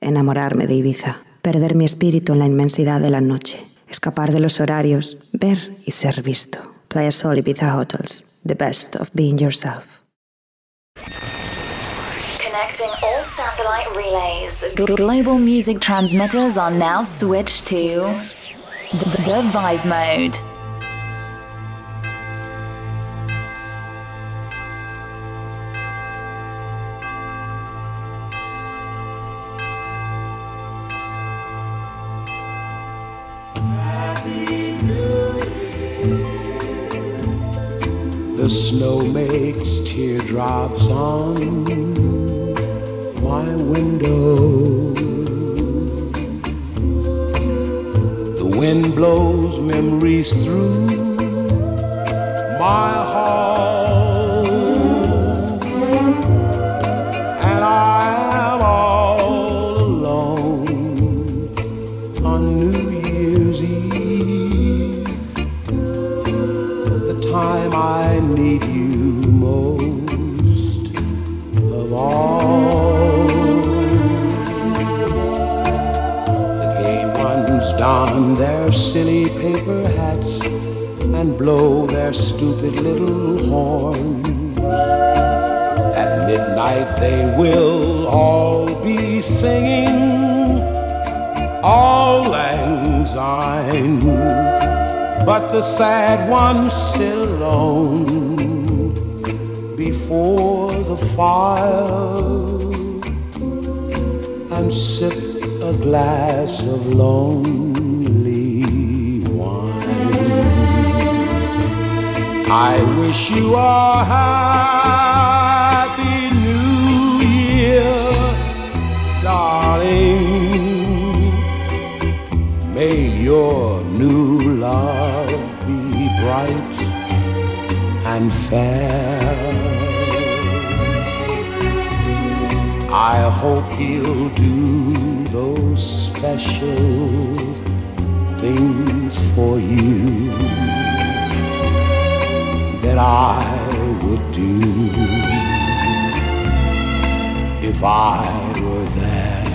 enamorarme de Ibiza, perder mi espíritu en la inmensidad de la noche, escapar de los horarios, ver y ser visto. Playa Sol Ibiza Hotels, the best of being yourself. Connecting all satellite relays. Global music transmitters are now switched to the Vibe Mode. Makes teardrops on my window. The wind blows memories through my heart. Silly paper hats and blow their stupid little horns. At midnight they will all be singing auld lang syne. But the sad ones sit alone before the fire and sip a glass of lonely I wish you a happy new year, darling. May your new love be bright and fair. I hope he'll do those special things for you that I would do if I were there.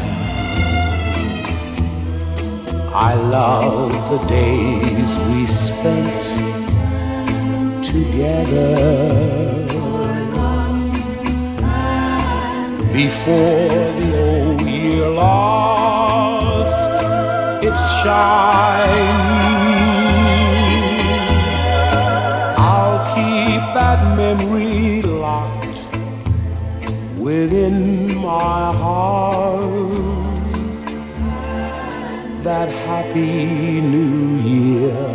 I love the days we spent together before the old year lost its shine. Within my heart that happy new year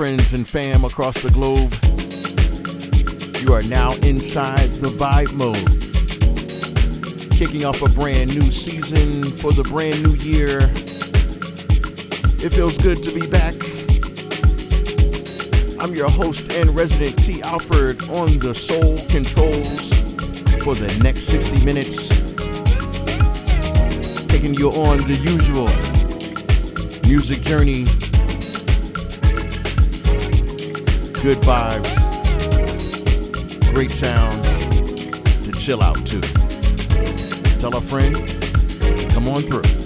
friends and fam across the globe. You are now inside the vibe mode. Kicking off a brand new season for the brand new year. It feels good to be back. I'm your host and resident T. Alford on the Soul Controls for the next 60 minutes. Taking you on the usual music journey. Good vibes, great sound to chill out to. Tell a friend, come on through.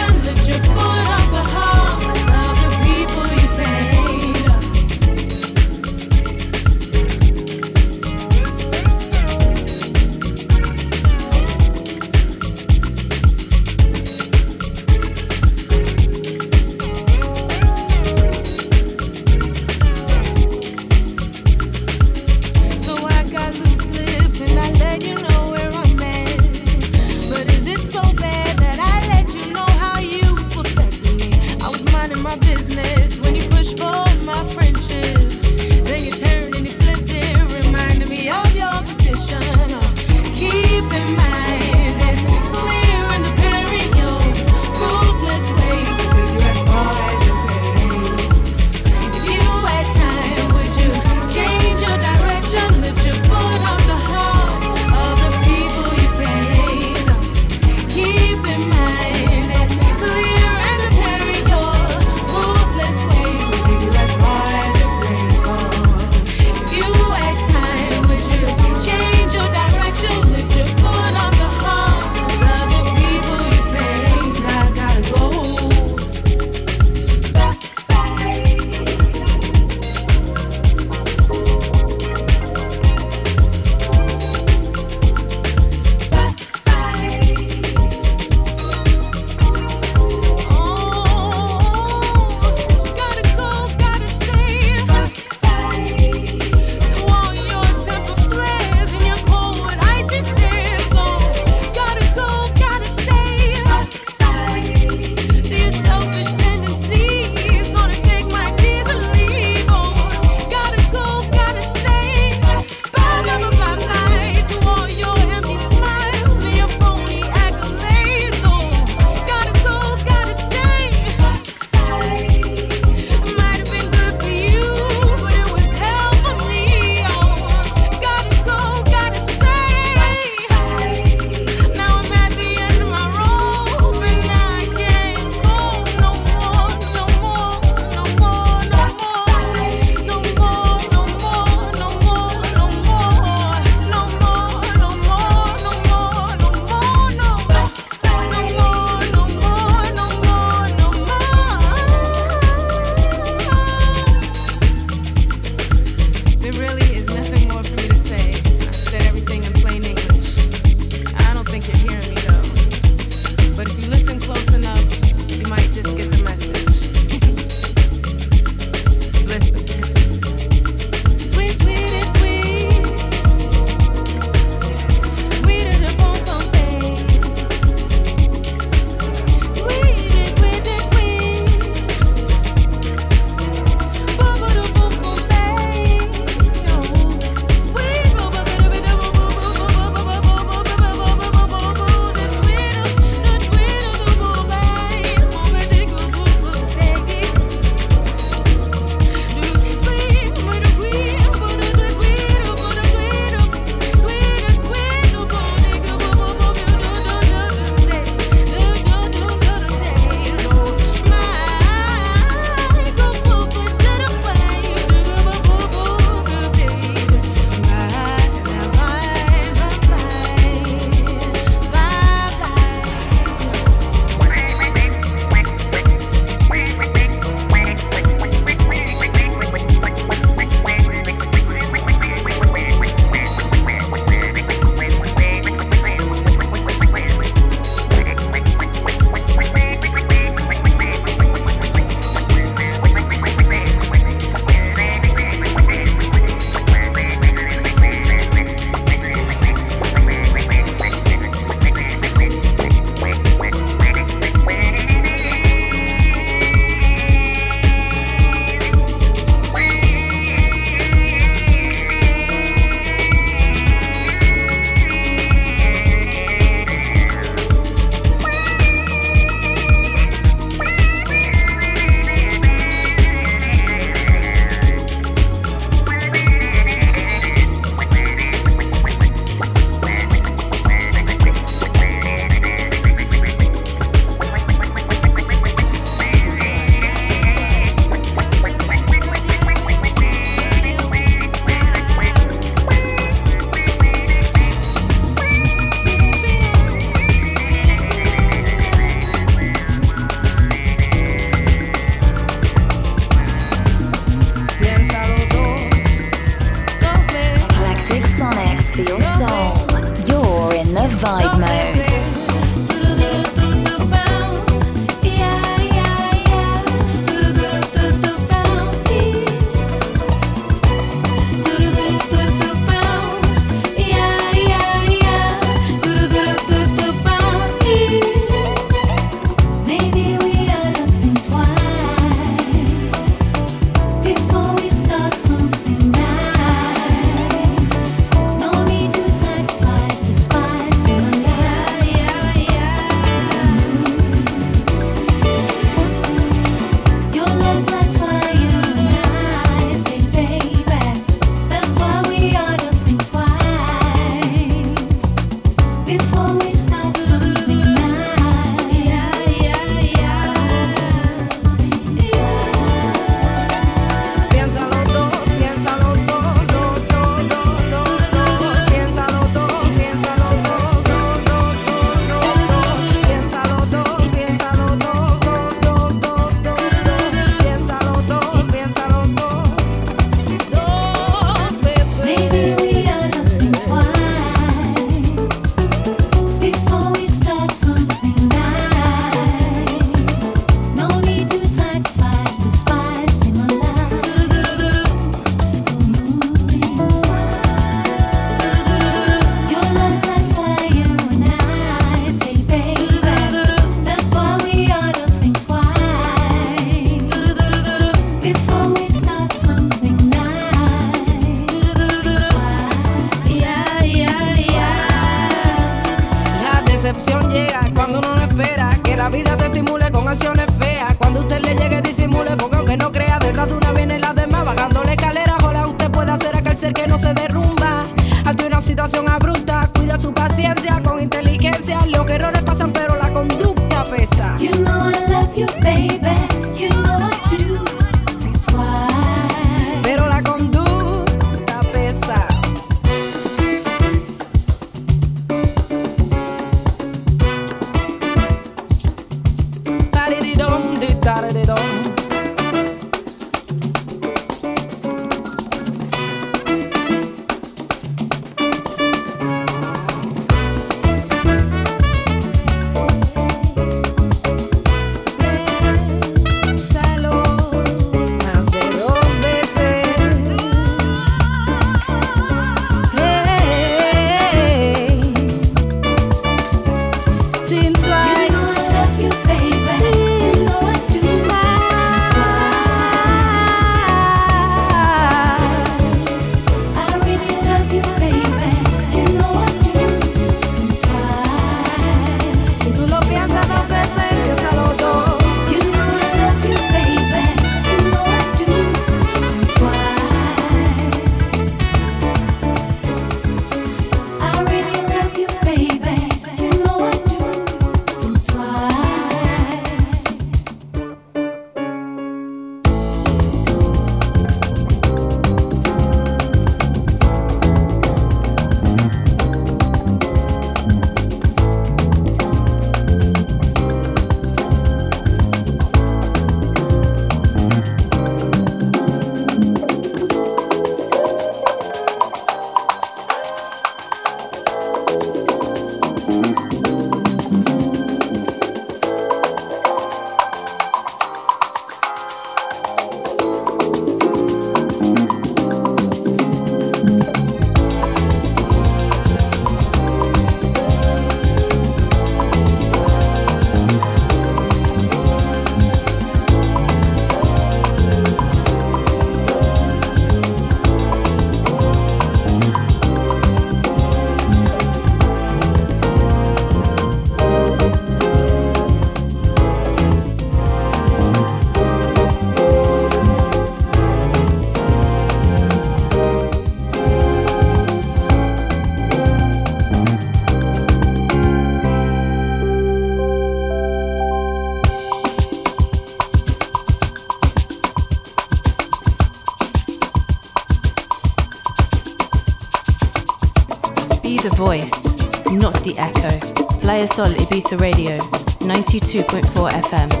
FM.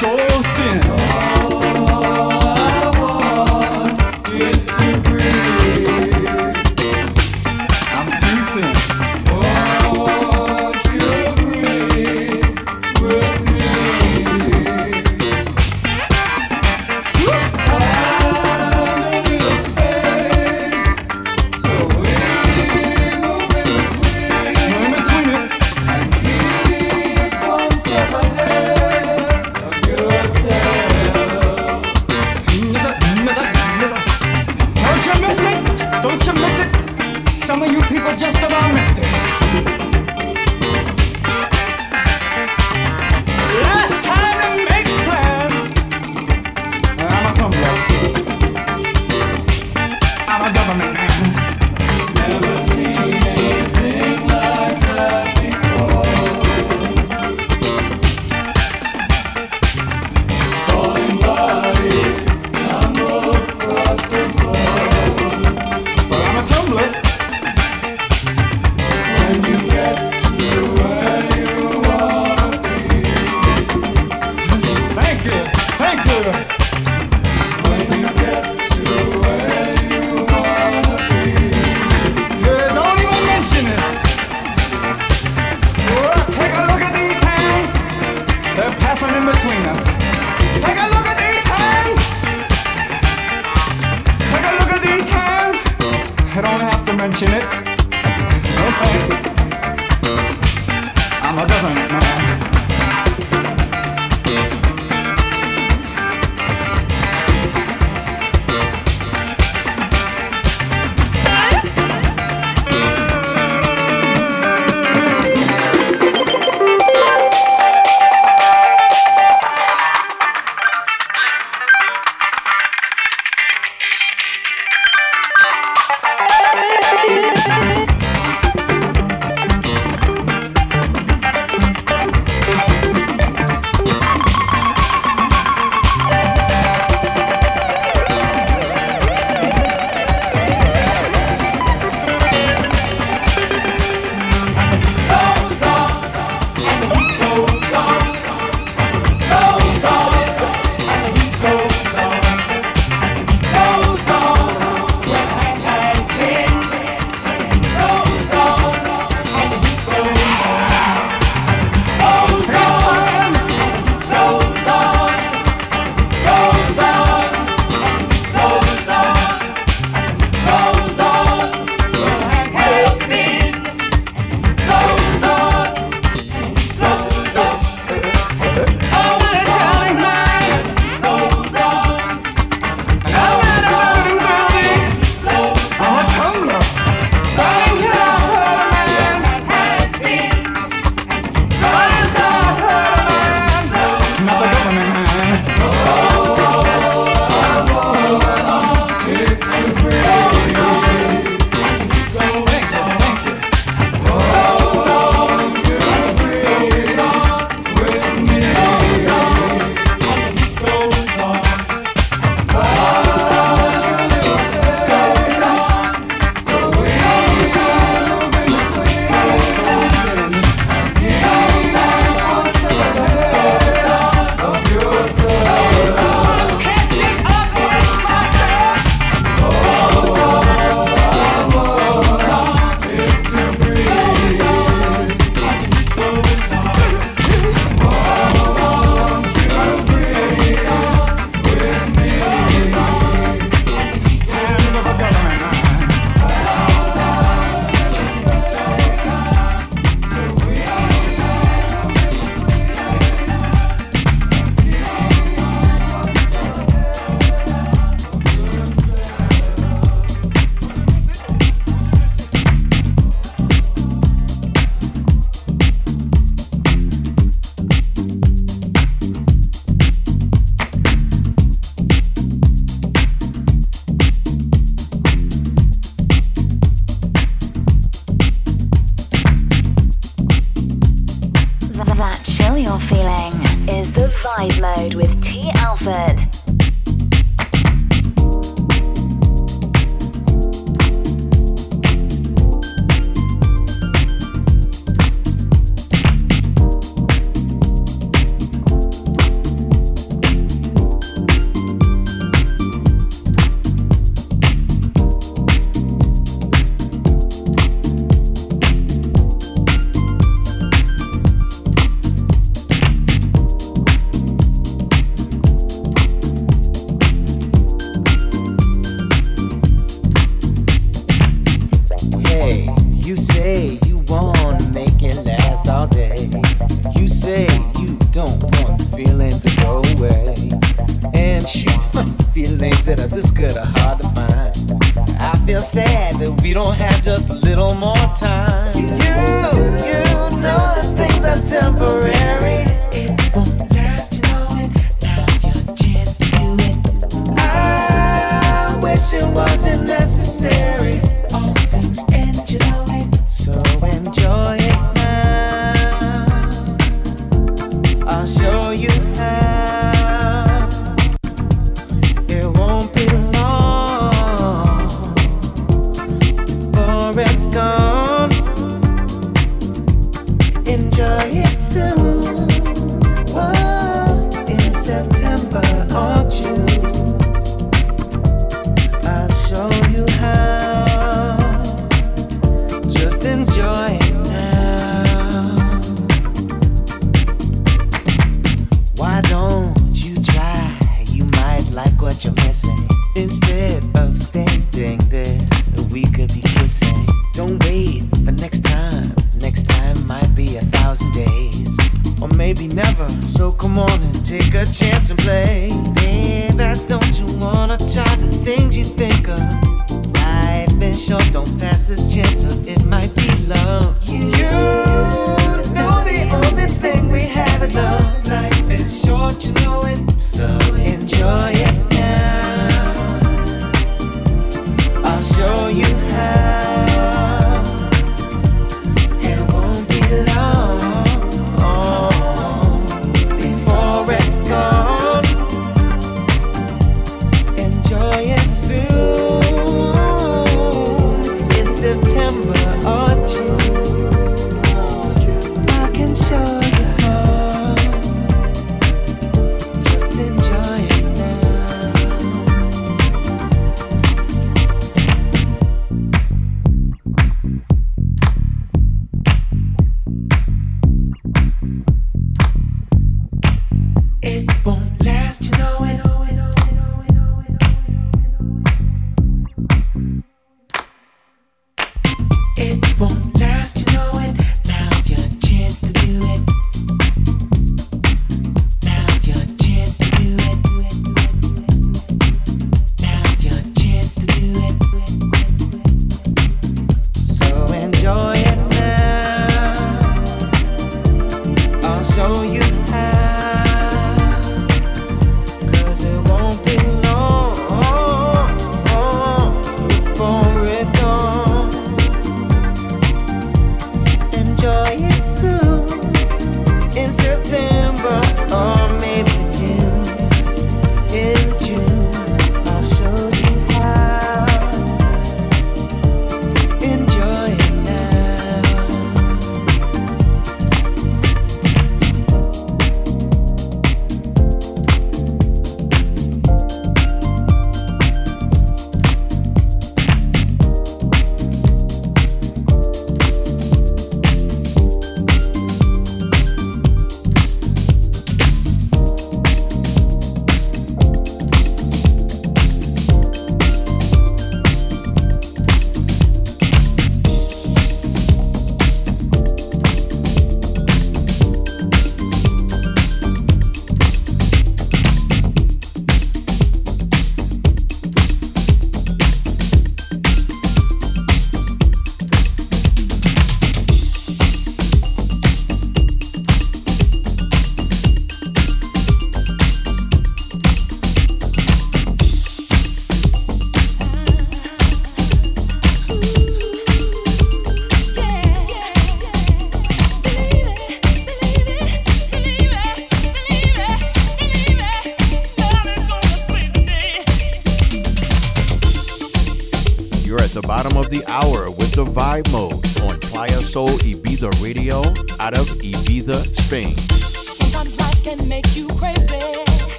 soul.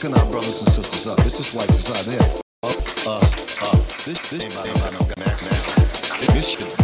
Fucking our brothers and sisters up. This is white society. They have fucked us up. This, this, this. This no, no, no, no, no, no, no, no, no, no, no,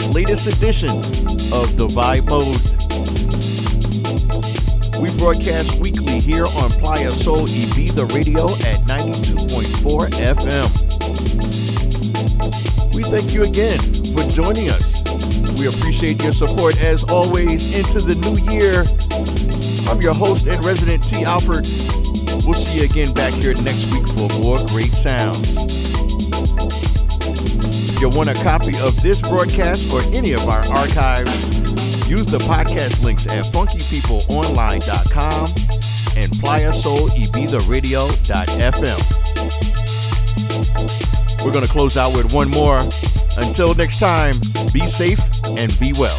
edition of the Vibe Mode. We broadcast weekly here on PlayaSol Ibiza Radio at 92.4 FM. We thank you again for joining us. We appreciate your support as always into the new year. I'm your host and resident T. Alford. We'll see you again back here next week for more great sounds. If you want a copy of this broadcast or any of our archives, use the podcast links at funkypeopleonline.com and playasolibizaradio.fm. We're going to close out with one more. Until next time, be safe and be well.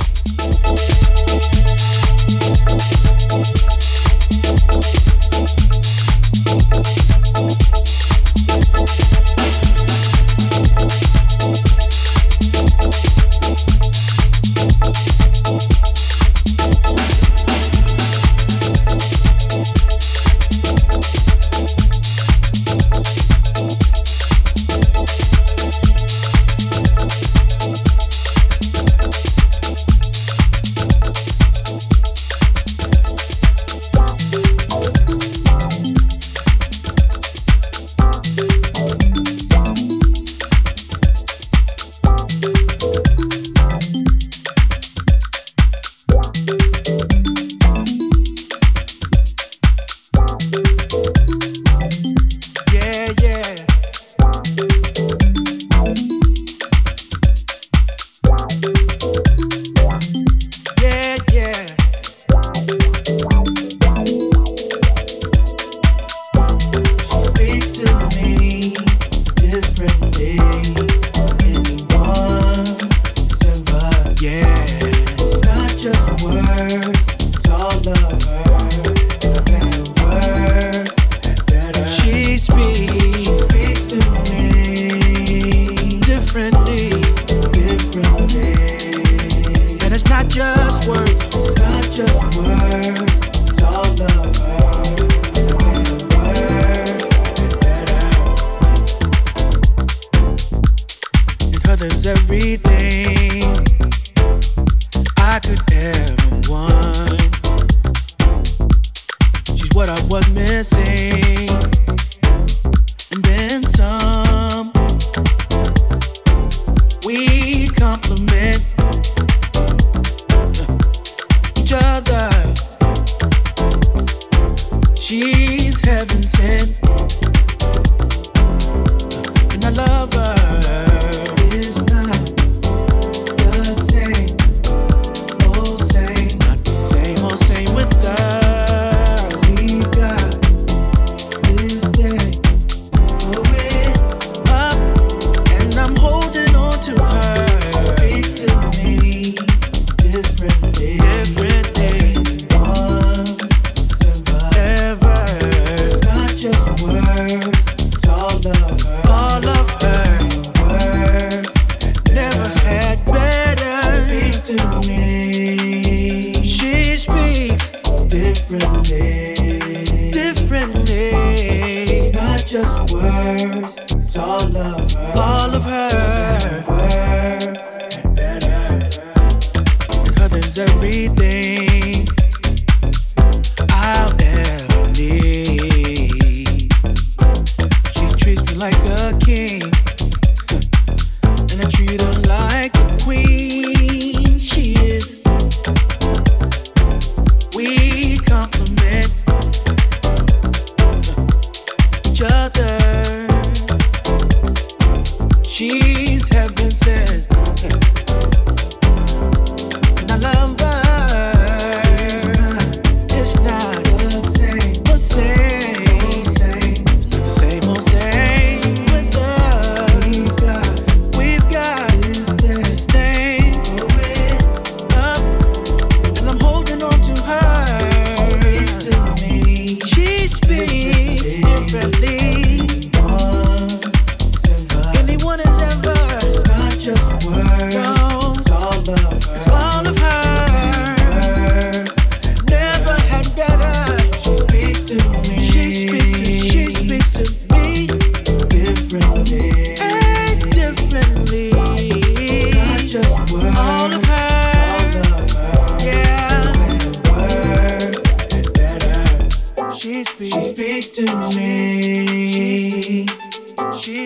She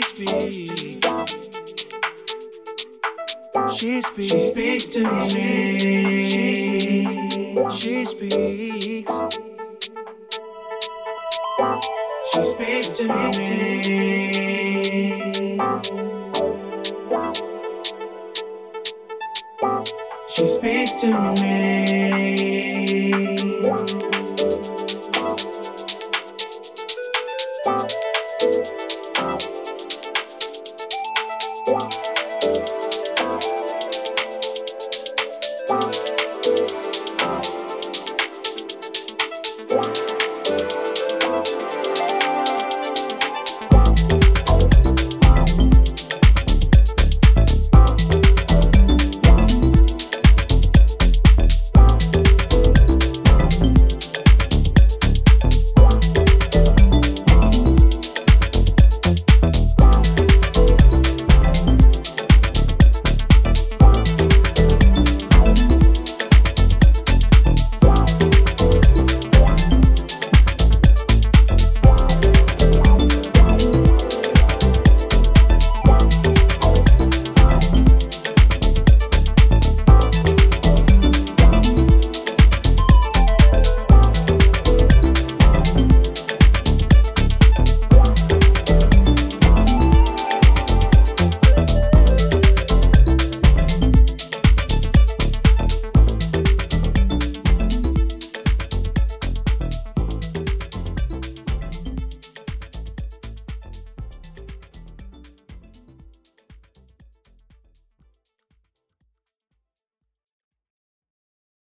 speaks. She speaks. She speaks to me. She speaks. She speaks. She speaks to me.